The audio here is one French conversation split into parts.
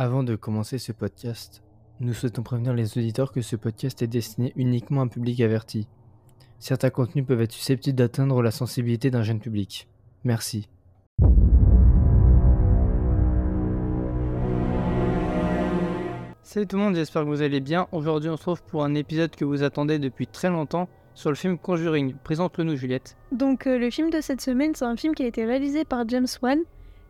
Avant de commencer ce podcast, nous souhaitons prévenir les auditeurs que ce podcast est destiné uniquement à un public averti. Certains contenus peuvent être susceptibles d'atteindre la sensibilité d'un jeune public. Merci. Salut tout le monde, j'espère que vous allez bien. Aujourd'hui, on se retrouve pour un épisode que vous attendez depuis très longtemps sur le film Conjuring. Présente-le nous, Juliette. Donc euh, le film de cette semaine, c'est un film qui a été réalisé par James Wan.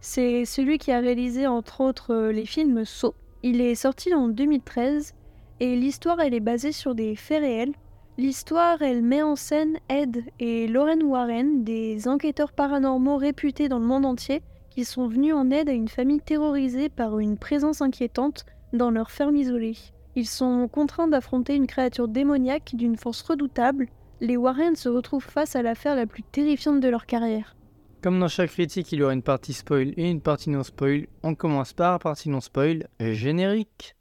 C'est celui qui a réalisé entre autres euh, les films Saw. Il est sorti en 2013 et l'histoire elle est basée sur des faits réels. L'histoire met en scène Ed et Lauren Warren, des enquêteurs paranormaux réputés dans le monde entier, qui sont venus en aide à une famille terrorisée par une présence inquiétante dans leur ferme isolée. Ils sont contraints d'affronter une créature démoniaque d'une force redoutable. Les Warren se retrouvent face à l'affaire la plus terrifiante de leur carrière. Comme dans chaque critique, il y aura une partie spoil et une partie non spoil. On commence par la partie non spoil, générique.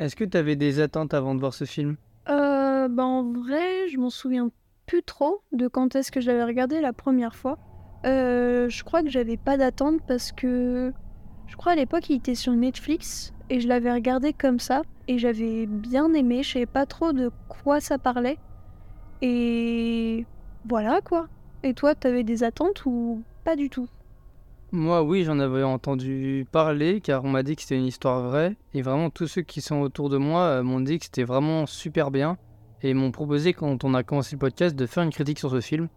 Est-ce que tu avais des attentes avant de voir ce film? Euh, bah en vrai, je m'en souviens plus trop de quand est-ce que je l'avais regardé la première fois. Euh, je crois que j'avais pas d'attente parce que je crois à l'époque il était sur Netflix et je l'avais regardé comme ça et j'avais bien aimé. Je savais pas trop de quoi ça parlait et voilà quoi. Et toi, t'avais des attentes ou pas du tout? Moi, oui, j'en avais entendu parler car on m'a dit que c'était une histoire vraie. Et vraiment, tous ceux qui sont autour de moi euh, m'ont dit que c'était vraiment super bien. Et m'ont proposé, quand on a commencé le podcast, de faire une critique sur ce film.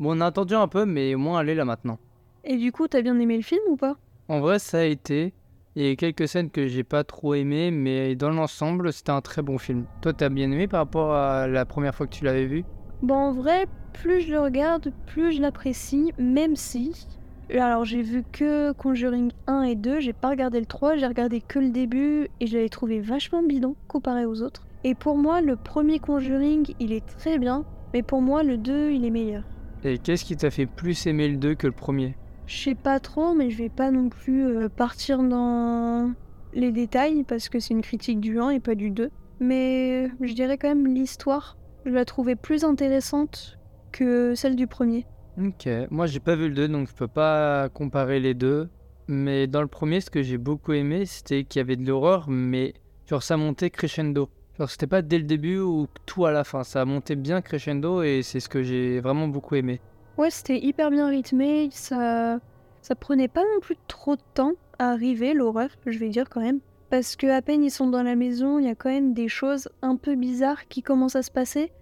Bon, on a attendu un peu, mais au moins, elle est là maintenant. Et du coup, t'as bien aimé le film ou pas? En vrai, ça a été. Il y a quelques scènes que j'ai pas trop aimées, mais dans l'ensemble, c'était un très bon film. Toi, t'as bien aimé par rapport à la première fois que tu l'avais vu? Bon, en vrai, plus je le regarde, plus je l'apprécie, même si. Alors, j'ai vu que Conjuring 1 et 2, j'ai pas regardé le 3, j'ai regardé que le début et je l'avais trouvé vachement bidon comparé aux autres. Et pour moi, le premier Conjuring, il est très bien, mais pour moi, le 2, il est meilleur. Et qu'est-ce qui t'a fait plus aimer le 2 que le premier? Je sais pas trop, mais je vais pas non plus euh, partir dans les détails parce que c'est une critique du 1 et pas du 2. Mais je dirais quand même l'histoire, je la trouvais plus intéressante que celle du premier. Ok, moi j'ai pas vu le 2 donc je peux pas comparer les deux. Mais dans le premier, ce que j'ai beaucoup aimé, c'était qu'il y avait de l'horreur, mais genre ça montait crescendo. C'était pas dès le début ou tout à la fin, ça montait bien crescendo et c'est ce que j'ai vraiment beaucoup aimé. Ouais, c'était hyper bien rythmé, ça, ça prenait pas non plus trop de temps à arriver, l'horreur, je vais dire quand même. Parce que à peine ils sont dans la maison, il y a quand même des choses un peu bizarres qui commencent à se passer,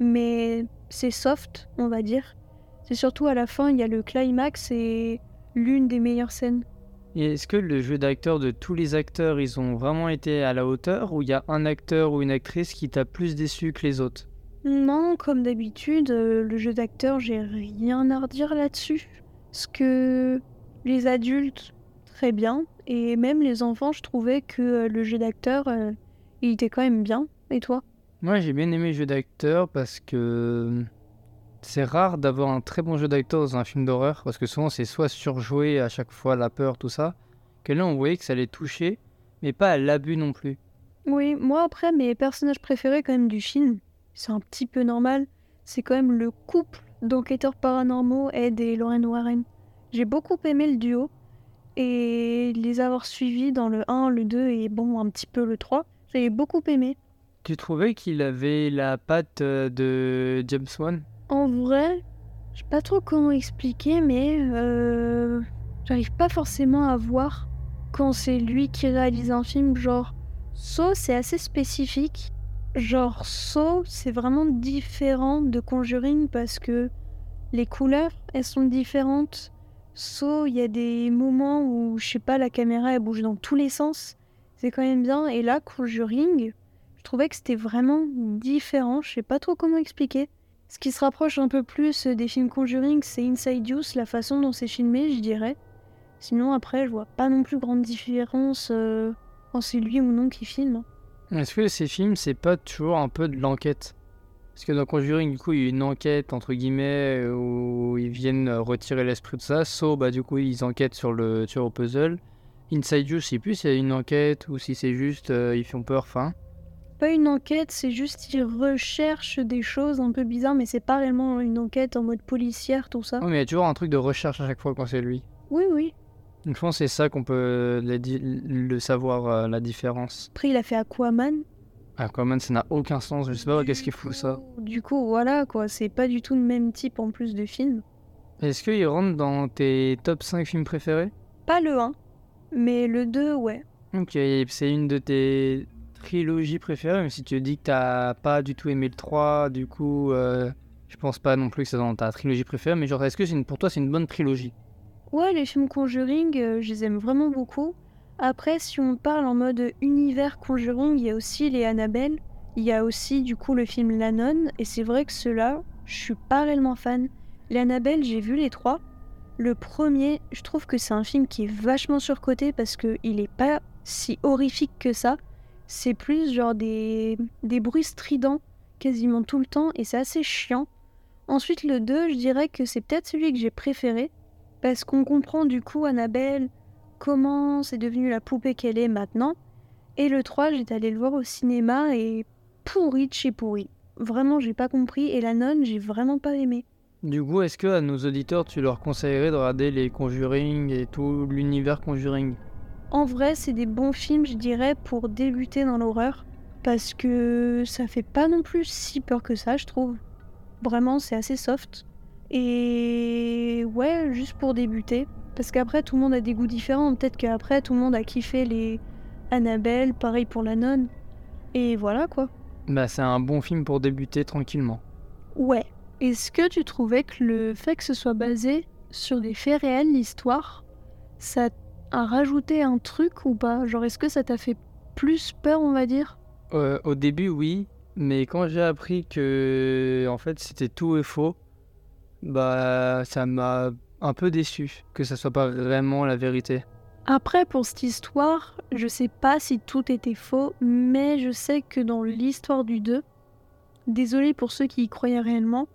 mais c'est soft, on va dire. C'est surtout à la fin, il y a le climax et l'une des meilleures scènes. Et est-ce que le jeu d'acteur de tous les acteurs, ils ont vraiment été à la hauteur ou il y a un acteur ou une actrice qui t'a plus déçu que les autres? Non, comme d'habitude, euh, le jeu d'acteur, j'ai rien à redire là-dessus. Parce que les adultes, très bien. Et même les enfants, je trouvais que euh, le jeu d'acteur, euh, il était quand même bien. Et toi? Moi j'ai bien aimé le jeu d'acteur parce que c'est rare d'avoir un très bon jeu d'acteur dans un film d'horreur parce que souvent c'est soit surjoué à chaque fois la peur, tout ça, que là on voyait que ça les touchait, mais pas à l'abus non plus. Oui, moi après, mes personnages préférés quand même du film, c'est un petit peu normal, c'est quand même le couple d'enquêteurs paranormaux Ed et Lauren Warren. J'ai beaucoup aimé le duo et les avoir suivis dans le 1, le 2 et bon, un petit peu le 3, j'ai beaucoup aimé. Tu trouvais qu'il avait la patte euh, de James Wan? En vrai, je sais pas trop comment expliquer, mais euh, j'arrive pas forcément à voir quand c'est lui qui réalise un film. Genre, Saw, c'est assez spécifique. Genre, Saw, c'est vraiment différent de Conjuring parce que les couleurs, elles sont différentes. Saw, il y a des moments où, je sais pas, la caméra, elle bouge dans tous les sens. C'est quand même bien. Et là, Conjuring, je trouvais que c'était vraiment différent. Je sais pas trop comment expliquer. Ce qui se rapproche un peu plus des films Conjuring, c'est Inside Use, la façon dont c'est filmé, je dirais. Sinon, après, je vois pas non plus grande différence euh, quand c'est lui ou non qui filme. Est-ce que ces films, c'est pas toujours un peu de l'enquête? Parce que dans Conjuring, du coup, il y a une enquête, entre guillemets, où ils viennent retirer l'esprit de ça. Sauf, bah, du coup, ils enquêtent sur le tueur au puzzle. Inside You, je sais plus si c'est une enquête ou si c'est juste euh, ils font peur, fin. Pas une enquête, c'est juste qu'ils recherchent des choses un peu bizarres, mais c'est pas réellement une enquête en mode policière, tout ça. Oui, mais il y a toujours un truc de recherche à chaque fois quand c'est lui. Oui, oui. Donc je pense que c'est ça qu'on peut le, savoir, euh, la différence. Après, il a fait Aquaman. Aquaman, ça n'a aucun sens, je sais pas qu'est-ce qu'il fout ça. Du coup, voilà quoi, c'est pas du tout le même type en plus de film. Est-ce qu'il rentre dans tes top 5 films préférés? Pas le 1, mais le 2, ouais. Ok, c'est une de tes trilogies préférées, même si tu dis que t'as pas du tout aimé le 3, du coup, euh, je pense pas non plus que c'est dans ta trilogie préférée, mais genre, est-ce que c'est pour toi c'est une bonne trilogie? Ouais, les films Conjuring, euh, je les aime vraiment beaucoup. Après, si on parle en mode univers Conjuring, il y a aussi les Annabelle. Il y a aussi du coup le film La Nonne. Et c'est vrai que ceux-là, je suis pas réellement fan. Les Annabelle, j'ai vu les trois. Le premier, je trouve que c'est un film qui est vachement surcoté parce que il est pas si horrifique que ça. C'est plus genre des, des bruits stridents quasiment tout le temps et c'est assez chiant. Ensuite, le 2, je dirais que c'est peut-être celui que j'ai préféré parce qu'on comprend du coup Annabelle, comment c'est devenu la poupée qu'elle est maintenant. Et le 3, j'étais allée le voir au cinéma et pourri de chez pourri. Vraiment, j'ai pas compris. Et la nonne, j'ai vraiment pas aimé. Du coup, est-ce que à nos auditeurs, tu leur conseillerais de regarder les Conjuring et tout l'univers Conjuring? En vrai, c'est des bons films, je dirais, pour débuter dans l'horreur. Parce que ça fait pas non plus si peur que ça, je trouve. Vraiment, c'est assez soft. Et ouais, juste pour débuter. Parce qu'après, tout le monde a des goûts différents. Peut-être qu'après, tout le monde a kiffé les Annabelle, pareil pour la nonne. Et voilà quoi. Bah, c'est un bon film pour débuter tranquillement. Ouais. Est-ce que tu trouvais que le fait que ce soit basé sur des faits réels, l'histoire, ça a rajouté un truc ou pas? Genre, est-ce que ça t'a fait plus peur, on va dire? Euh, au début, oui, mais quand j'ai appris que en fait c'était tout et faux, bah ça m'a un peu déçu que ça soit pas vraiment la vérité. Après, pour cette histoire, je sais pas si tout était faux, mais je sais que dans l'histoire du 2, désolé pour ceux qui y croyaient réellement,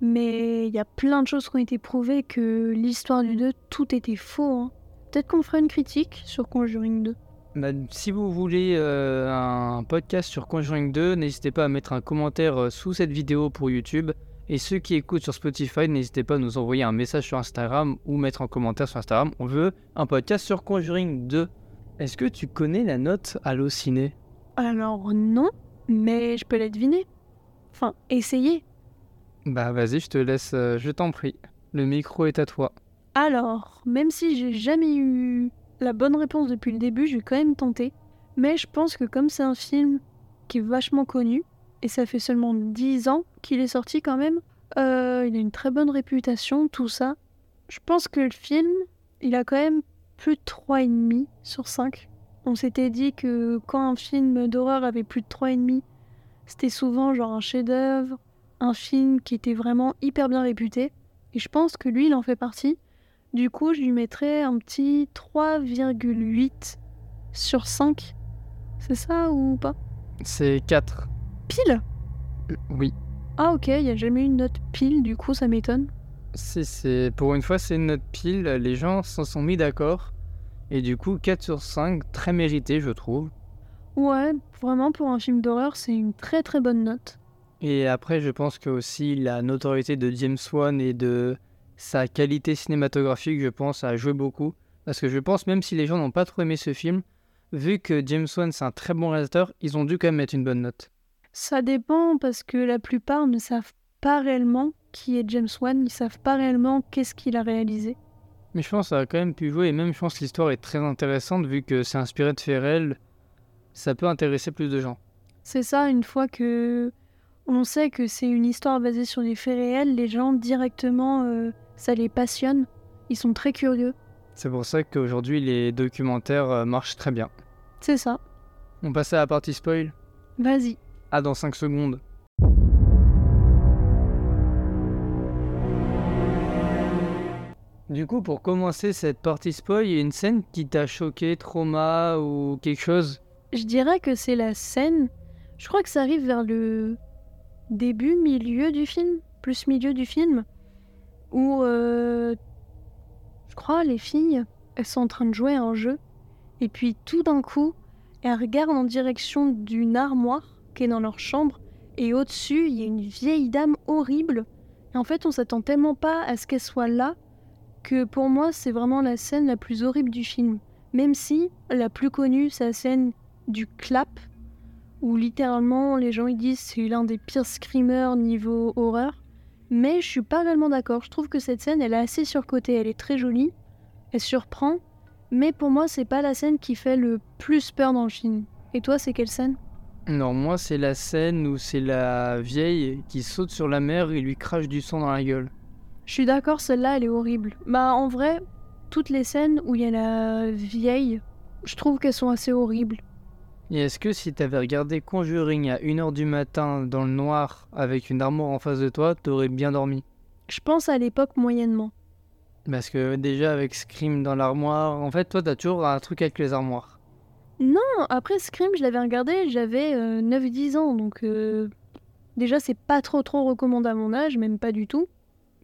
mais il y a plein de choses qui ont été prouvées que l'histoire du 2, tout était faux. hein. Peut-être qu'on fera une critique sur Conjuring 2. Bah, si vous voulez euh, un podcast sur Conjuring 2, n'hésitez pas à mettre un commentaire euh, sous cette vidéo pour YouTube. Et ceux qui écoutent sur Spotify, n'hésitez pas à nous envoyer un message sur Instagram ou mettre en commentaire sur Instagram. On veut un podcast sur Conjuring 2. Est-ce que tu connais la note Allociné Alors non, mais je peux la deviner. Enfin, essayer. Bah vas-y, je te laisse, euh, je t'en prie. Le micro est à toi. Alors, même si j'ai jamais eu la bonne réponse depuis le début, je quand même tenter. Mais je pense que comme c'est un film qui est vachement connu, et ça fait seulement 10 ans qu'il est sorti quand même, euh, il a une très bonne réputation, tout ça. Je pense que le film, il a quand même plus de 3,5 sur 5. On s'était dit que quand un film d'horreur avait plus de 3,5, c'était souvent genre un chef-d'œuvre, un film qui était vraiment hyper bien réputé. Et je pense que lui, il en fait partie. Du coup, je lui mettrais un petit 3,8 sur 5. C'est ça ou pas? C'est 4. Pile? Oui. Ah ok, il n'y a jamais eu une note pile, du coup ça m'étonne. Si, c'est pour une fois, c'est une note pile. Les gens s'en sont mis d'accord. Et du coup, 4 sur 5, très mérité, je trouve. Ouais, vraiment pour un film d'horreur, c'est une très très bonne note. Et après, je pense que aussi la notoriété de James Wan et de sa qualité cinématographique, je pense, a joué beaucoup. Parce que je pense, même si les gens n'ont pas trop aimé ce film, vu que James Wan c'est un très bon réalisateur, ils ont dû quand même mettre une bonne note. Ça dépend parce que la plupart ne savent pas réellement qui est James Wan, ils savent pas réellement qu'est-ce qu'il a réalisé. Mais je pense que ça a quand même pu jouer, et même je pense que l'histoire est très intéressante, vu que c'est inspiré de faits réels, ça peut intéresser plus de gens. C'est ça, une fois que on sait que c'est une histoire basée sur des faits réels, les gens directement, euh, ça les passionne. Ils sont très curieux. C'est pour ça qu'aujourd'hui les documentaires euh, marchent très bien. C'est ça. On passe à la partie spoil? Vas-y. Ah, dans 5 secondes. Du coup, pour commencer cette partie spoil, il y a une scène qui t'a choqué, trauma ou quelque chose? Je dirais que c'est la scène. Je crois que ça arrive vers le début, milieu du film, plus milieu du film, où euh, je crois les filles, elles sont en train de jouer à un jeu Et puis tout d'un coup, elle regarde en direction d'une armoire qui est dans leur chambre. Et au-dessus, il y a une vieille dame horrible. Et en fait, on s'attend tellement pas à ce qu'elle soit là que pour moi, c'est vraiment la scène la plus horrible du film. Même si la plus connue, c'est la scène du clap, où littéralement les gens ils disent c'est l'un des pires screamers niveau horreur. Mais je suis pas réellement d'accord. Je trouve que cette scène, elle est assez surcotée. Elle est très jolie, elle surprend. Mais pour moi, c'est pas la scène qui fait le plus peur dans le film. Et toi, c'est quelle scène? Non, moi, c'est la scène où c'est la vieille qui saute sur la mer et lui crache du sang dans la gueule. Je suis d'accord, celle-là, elle est horrible. Bah, en vrai, toutes les scènes où il y a la vieille, je trouve qu'elles sont assez horribles. Et est-ce que si t'avais regardé Conjuring à 1h du matin dans le noir avec une armoire en face de toi, t'aurais bien dormi? Je pense à l'époque moyennement. Parce que déjà avec Scream dans l'armoire, en fait toi t'as toujours un truc avec les armoires. Non, après Scream, je l'avais regardé, j'avais 9-10 ans, donc euh, déjà c'est pas trop trop recommandé à mon âge, même pas du tout.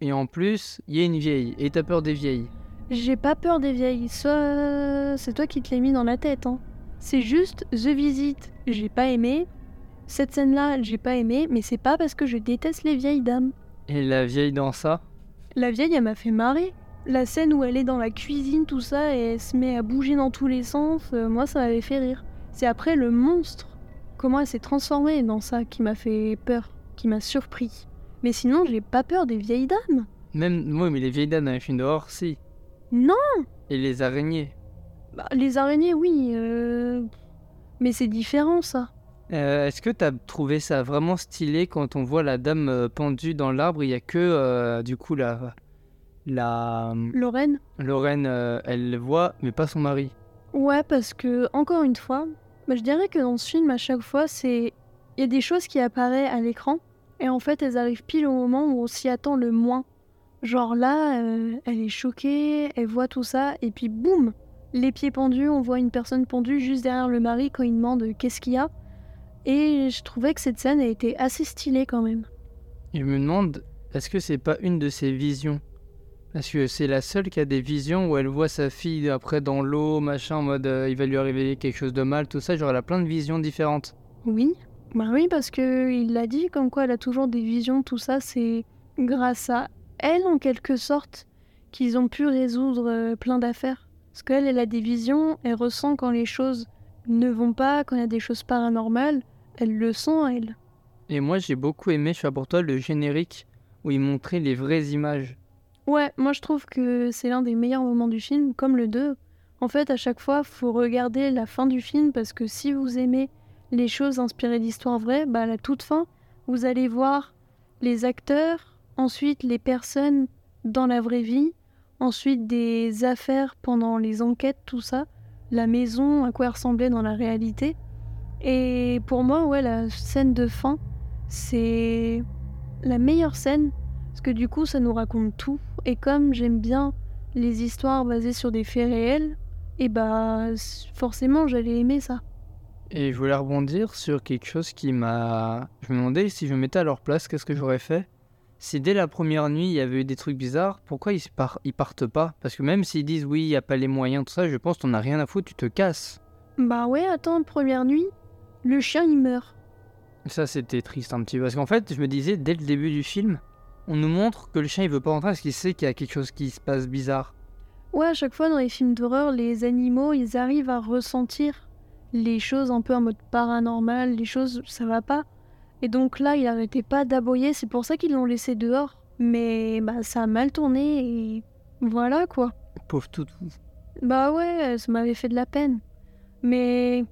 Et en plus, il y a une vieille, et t'as peur des vieilles. J'ai pas peur des vieilles, soit c'est toi qui te l'as mis dans la tête, hein. C'est juste The Visit, j'ai pas aimé. Cette scène-là, j'ai pas aimé, mais c'est pas parce que je déteste les vieilles dames. Et la vieille dans ça? La vieille, elle m'a fait marrer. La scène où elle est dans la cuisine, tout ça, et elle se met à bouger dans tous les sens, euh, moi ça m'avait fait rire. C'est après le monstre, comment elle s'est transformée dans ça, qui m'a fait peur, qui m'a surpris. Mais sinon, j'ai pas peur des vieilles dames. Même, moi, mais les vieilles dames dans les films d'horreur, si. Non Et les araignées bah, Les araignées, oui. euh, Mais c'est différent, ça. Euh, Est-ce que t'as trouvé ça vraiment stylé quand on voit la dame euh, pendue dans l'arbre Il y a que, euh, du coup, la. La. Lorraine Lorraine, euh, elle le voit, mais pas son mari. Ouais, parce que, encore une fois, bah, je dirais que dans ce film, à chaque fois, c'est. Il y a des choses qui apparaissent à l'écran, et en fait, elles arrivent pile au moment où on s'y attend le moins. Genre là, euh, elle est choquée, elle voit tout ça, et puis boum Les pieds pendus, on voit une personne pendue juste derrière le mari quand il demande qu'est-ce qu'il y a. Et je trouvais que cette scène a été assez stylée quand même. Je me demande, est-ce que c'est pas une de ses visions? Parce que c'est la seule qui a des visions où elle voit sa fille après dans l'eau, machin, en mode euh, il va lui arriver quelque chose de mal, tout ça. Genre, elle a plein de visions différentes. Oui, bah oui, parce que il l'a dit, comme quoi elle a toujours des visions, tout ça, c'est grâce à elle, en quelque sorte, qu'ils ont pu résoudre euh, plein d'affaires. Parce qu'elle, elle a des visions, elle ressent quand les choses ne vont pas, quand il y a des choses paranormales, elle le sent, elle. Et moi, j'ai beaucoup aimé, je pas pour toi, le générique où il montrait les vraies images. Ouais, moi je trouve que c'est l'un des meilleurs moments du film, comme le 2. En fait, à chaque fois, faut regarder la fin du film parce que si vous aimez les choses inspirées d'histoires vraies, bah à la toute fin, vous allez voir les acteurs, ensuite les personnes dans la vraie vie, ensuite des affaires pendant les enquêtes, tout ça, la maison, à quoi elle ressemblait dans la réalité. Et pour moi, ouais, la scène de fin, c'est la meilleure scène parce que du coup, ça nous raconte tout. Et comme j'aime bien les histoires basées sur des faits réels, et bah forcément, j'allais aimer ça. Et je voulais rebondir sur quelque chose qui m'a. Je me demandais si je me mettais à leur place, qu'est-ce que j'aurais fait? Si dès la première nuit il y avait eu des trucs bizarres, pourquoi ils, par- ils partent pas? Parce que même s'ils disent oui, il n'y a pas les moyens, tout ça, je pense qu'on a rien à foutre, tu te casses. Bah ouais, attends, première nuit, le chien il meurt. Ça, c'était triste un petit peu. Parce qu'en fait, je me disais, dès le début du film, on nous montre que le chien il veut pas rentrer parce qu'il sait qu'il y a quelque chose qui se passe bizarre. Ouais, à chaque fois dans les films d'horreur, les animaux, ils arrivent à ressentir les choses un peu en mode paranormal, les choses, ça va pas. Et donc là, il arrêtait pas d'aboyer, c'est pour ça qu'ils l'ont laissé dehors. Mais bah ça a mal tourné et voilà quoi. Pauvre toutou. Bah ouais, ça m'avait fait de la peine. Mais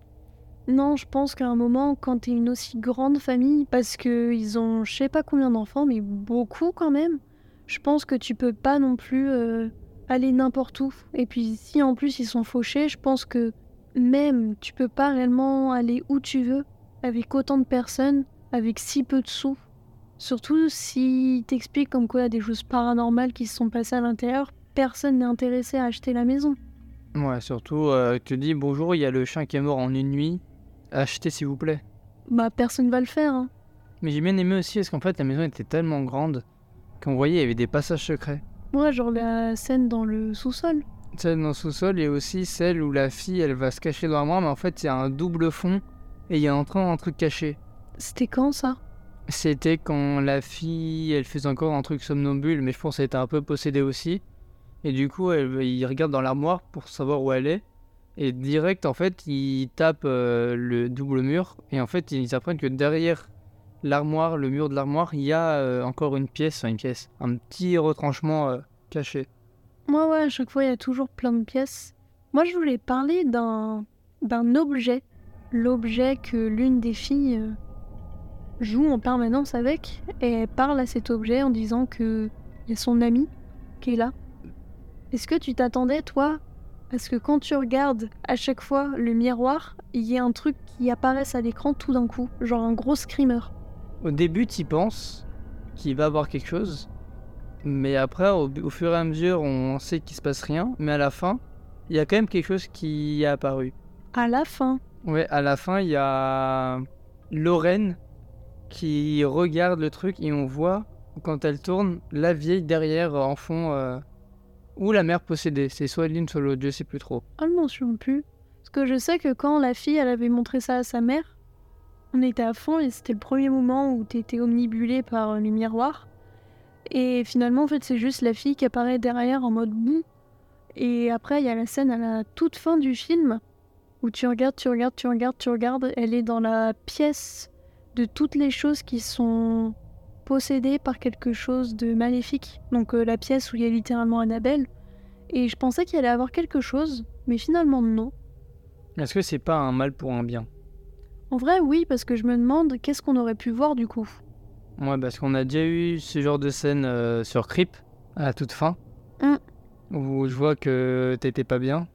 non, je pense qu'à un moment, quand t'es une aussi grande famille, parce que ils ont je sais pas combien d'enfants, mais beaucoup quand même, je pense que tu peux pas non plus euh, aller n'importe où. Et puis si en plus ils sont fauchés, je pense que même tu peux pas réellement aller où tu veux avec autant de personnes, avec si peu de sous. Surtout si t'expliques comme quoi il y a des choses paranormales qui se sont passées à l'intérieur, personne n'est intéressé à acheter la maison. Ouais, surtout, euh, tu te dis bonjour, il y a le chien qui est mort en une nuit, achetez s'il vous plaît. Bah personne va le faire. Hein. Mais j'ai bien aimé aussi parce qu'en fait, la maison était tellement grande qu'on voyait, il y avait des passages secrets. Ouais, genre la scène dans le sous-sol. Celle dans le sous-sol et aussi celle où la fille elle va se cacher dans l'armoire, mais en fait il y a un double fond et il y a en train un truc caché. C'était quand ça? C'était quand la fille elle faisait encore un truc somnambule, mais je pense qu'elle était un peu possédée aussi. Et du coup, elle, il regarde dans l'armoire pour savoir où elle est. Et direct, en fait, il tape euh, le double mur. Et en fait, ils apprennent que derrière l'armoire, le mur de l'armoire, il y a euh, encore une pièce, enfin une pièce, un petit retranchement euh, caché. Moi, ouais, à chaque fois, il y a toujours plein de pièces. Moi, je voulais parler d'un d'un objet. L'objet que l'une des filles joue en permanence avec. Et elle parle à cet objet en disant que y a son ami qui est là. Est-ce que tu t'attendais, toi, à ce que quand tu regardes à chaque fois le miroir, il y ait un truc qui apparaisse à l'écran tout d'un coup Genre un gros screamer? Au début, tu penses qu'il va avoir quelque chose. Mais après, au, au fur et à mesure, on sait qu'il se passe rien. Mais à la fin, il y a quand même quelque chose qui est apparu. À la fin. Ouais, à la fin, il y a Lorraine qui regarde le truc et on voit, quand elle tourne, la vieille derrière euh, en fond. euh, ou la mère possédée. C'est soit l'une, soit l'autre, je sais plus trop. Ah, je m'en souviens plus. Parce que je sais que quand la fille, elle avait montré ça à sa mère, on était à fond et c'était le premier moment où t'étais omnibulé par euh, le miroir. Et finalement, en fait, c'est juste la fille qui apparaît derrière en mode boue. Et après, il y a la scène à la toute fin du film où tu regardes, tu regardes, tu regardes, tu regardes. Elle est dans la pièce de toutes les choses qui sont possédées par quelque chose de maléfique. Donc euh, la pièce où il y a littéralement Annabelle. Et je pensais qu'il allait avoir quelque chose, mais finalement non. Est-ce que c'est pas un mal pour un bien? En vrai, oui, parce que je me demande qu'est-ce qu'on aurait pu voir du coup. Ouais, parce qu'on a déjà eu ce genre de scène euh, sur Creep, à la toute fin. Mm. Où je vois que t'étais pas bien.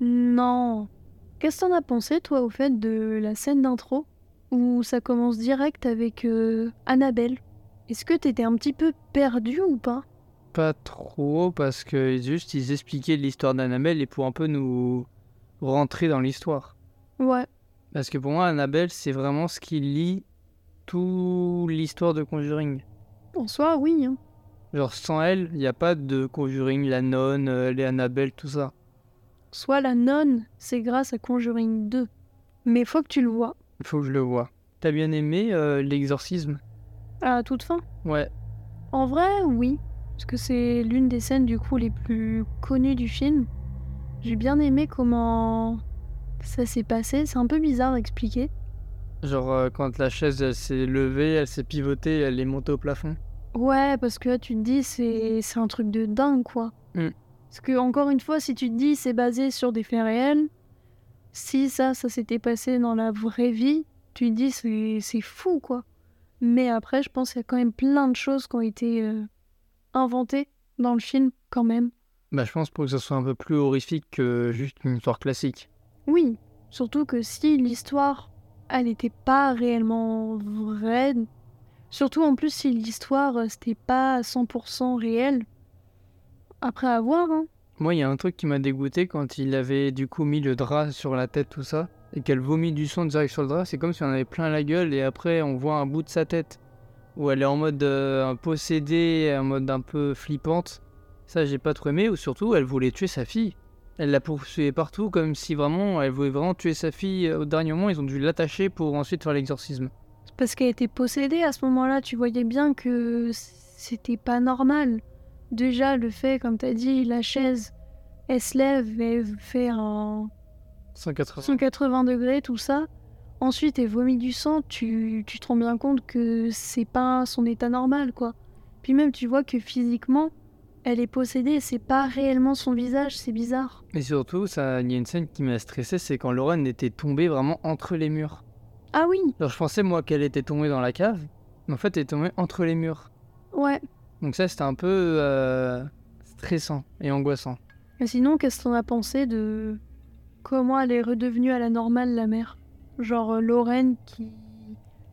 Non. Qu'est-ce que t'en as pensé, toi, au fait de la scène d'intro? Où ça commence direct avec euh, Annabelle Est-ce que t'étais un petit peu perdu ou pas? Pas trop, parce que juste ils expliquaient l'histoire d'Annabelle et pour un peu nous rentrer dans l'histoire. Ouais. Parce que pour moi, Annabelle, c'est vraiment ce qui lie toute l'histoire de Conjuring. En soi, oui. hein. Genre, sans elle, il n'y a pas de Conjuring, la nonne, euh, les Annabelle, tout ça. Soit la nonne, c'est grâce à Conjuring 2. Mais faut que tu le vois. Il faut que je le vois. T'as bien aimé euh, l'exorcisme? À toute fin? Ouais. En vrai, oui. Parce que c'est l'une des scènes du coup les plus connues du film. J'ai bien aimé comment ça s'est passé. C'est un peu bizarre à expliquer. Genre, euh, quand la chaise elle s'est levée, elle s'est pivotée, elle est montée au plafond? Ouais, parce que là, tu te dis, c'est c'est un truc de dingue, quoi. Mm. Parce que, encore une fois, si tu te dis, c'est basé sur des faits réels, si ça, ça s'était passé dans la vraie vie, tu te dis, c'est c'est fou, quoi. Mais après, je pense qu'il y a quand même plein de choses qui ont été euh, inventées dans le film, quand même. Bah, je pense pour que ça soit un peu plus horrifique que juste une histoire classique. Oui, surtout que si l'histoire, elle n'était pas réellement vraie, surtout en plus si l'histoire, euh, c'était pas à 100% réel, après avoir, hein. Moi, il y a un truc qui m'a dégoûté quand il avait du coup mis le drap sur la tête, tout ça, et qu'elle vomit du sang direct sur le drap. C'est comme si on avait plein la gueule et après on voit un bout de sa tête où elle est en mode euh, possédée, en mode un peu flippante. Ça, j'ai pas trop aimé. Ou surtout, elle voulait tuer sa fille. Elle la poursuivait partout comme si vraiment elle voulait vraiment tuer sa fille. Au dernier moment, ils ont dû l'attacher pour ensuite faire l'exorcisme. Parce qu'elle était possédée à ce moment-là, tu voyais bien que c'était pas normal. Déjà, le fait, comme t'as dit, la chaise, elle se lève et elle fait un 180. 180 degrés, tout ça. Ensuite, elle vomit du sang, tu, tu te rends bien compte que c'est pas son état normal, quoi. Puis même, tu vois que physiquement, elle est possédée, c'est pas réellement son visage, c'est bizarre. Et surtout, ça, il y a une scène qui m'a stressé, c'est quand Lorraine était tombée vraiment entre les murs. Ah oui, Alors, je pensais moi qu'elle était tombée dans la cave, mais en fait, elle est tombée entre les murs. ouais. Donc ça, c'était un peu euh, stressant et angoissant. Mais sinon, qu'est-ce qu'on a pensé de comment elle est redevenue à la normale, la mère? Genre euh, Lorraine qui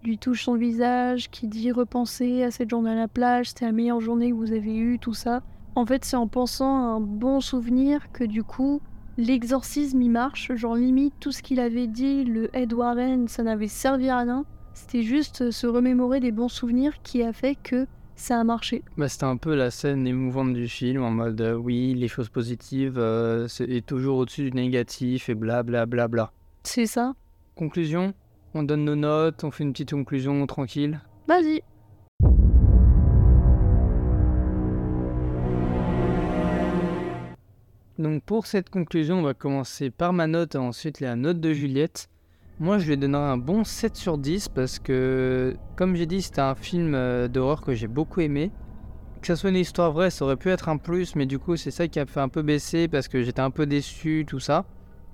lui touche son visage, qui dit repenser à cette journée à la plage, c'était la meilleure journée que vous avez eue, tout ça. En fait, c'est en pensant à un bon souvenir que du coup, l'exorcisme il marche. Genre limite, tout ce qu'il avait dit, le Ed Warren, ça n'avait servi à rien. C'était juste se remémorer des bons souvenirs qui a fait que ça a marché. Bah, c'était un peu la scène émouvante du film, en mode euh, oui, les choses positives euh, c'est est toujours au-dessus du négatif et blablabla. Bla, bla, bla. C'est ça. Conclusion On donne nos notes, on fait une petite conclusion tranquille. Vas-y. Donc pour cette conclusion, on va commencer par ma note et ensuite la note de Juliette. Moi, je lui donnerai un bon 7 sur 10 parce que, comme j'ai dit, c'était un film euh, d'horreur que j'ai beaucoup aimé. Que ça soit une histoire vraie, ça aurait pu être un plus, mais du coup, c'est ça qui a fait un peu baisser parce que j'étais un peu déçu, tout ça.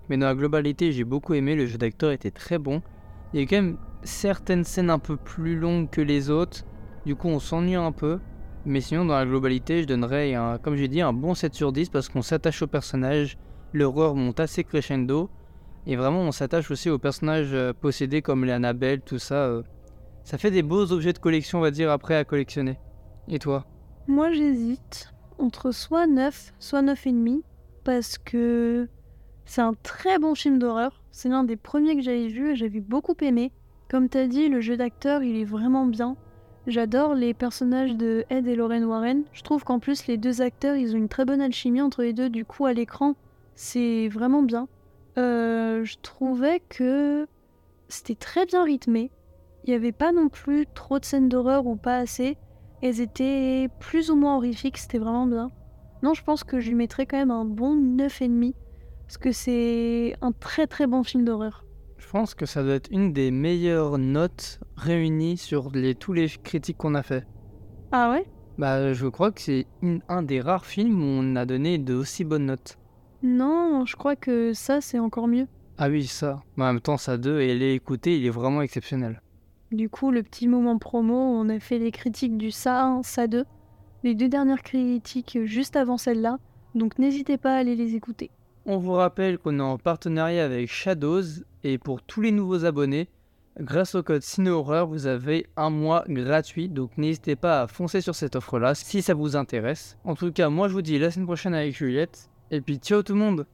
Mais dans la globalité, j'ai beaucoup aimé. Le jeu d'acteur était très bon. Il y a quand même certaines scènes un peu plus longues que les autres. Du coup, on s'ennuie un peu. Mais sinon, dans la globalité, je donnerais, un, comme j'ai dit, un bon 7 sur 10 parce qu'on s'attache au personnage. L'horreur monte assez crescendo. Et vraiment, on s'attache aussi aux personnages euh, possédés comme les Annabelle, tout ça. euh. Ça fait des beaux objets de collection, on va dire, après à collectionner. Et toi? Moi, j'hésite entre soit 9, soit 9,5 parce que c'est un très bon film d'horreur. C'est l'un des premiers que j'avais vu et j'avais beaucoup aimé. Comme t'as dit, le jeu d'acteur, il est vraiment bien. J'adore les personnages de Ed et Lorraine Warren. Je trouve qu'en plus, les deux acteurs, ils ont une très bonne alchimie entre les deux. Du coup, à l'écran, c'est vraiment bien. Euh, je trouvais que c'était très bien rythmé. Il n'y avait pas non plus trop de scènes d'horreur ou pas assez. Elles étaient plus ou moins horrifiques, c'était vraiment bien. Non, je pense que je lui mettrais quand même un bon 9,5. Parce que c'est un très très bon film d'horreur. Je pense que ça doit être une des meilleures notes réunies sur les, tous les critiques qu'on a fait. Ah ouais? Bah, je crois que c'est un des rares films où on a donné de aussi bonnes notes. Non, je crois que ça c'est encore mieux. Ah oui, ça. Mais en même temps, ça 2, et les écouter, il est vraiment exceptionnel. Du coup, le petit moment promo, on a fait les critiques du Ça 1, Ça 2. Les deux dernières critiques juste avant celle-là. Donc n'hésitez pas à aller les écouter. On vous rappelle qu'on est en partenariat avec Shadows, et pour tous les nouveaux abonnés, grâce au code CinéHorreur, vous avez un mois gratuit, donc n'hésitez pas à foncer sur cette offre-là si ça vous intéresse. En tout cas, moi je vous dis la semaine prochaine avec Juliette, et puis ciao tout le monde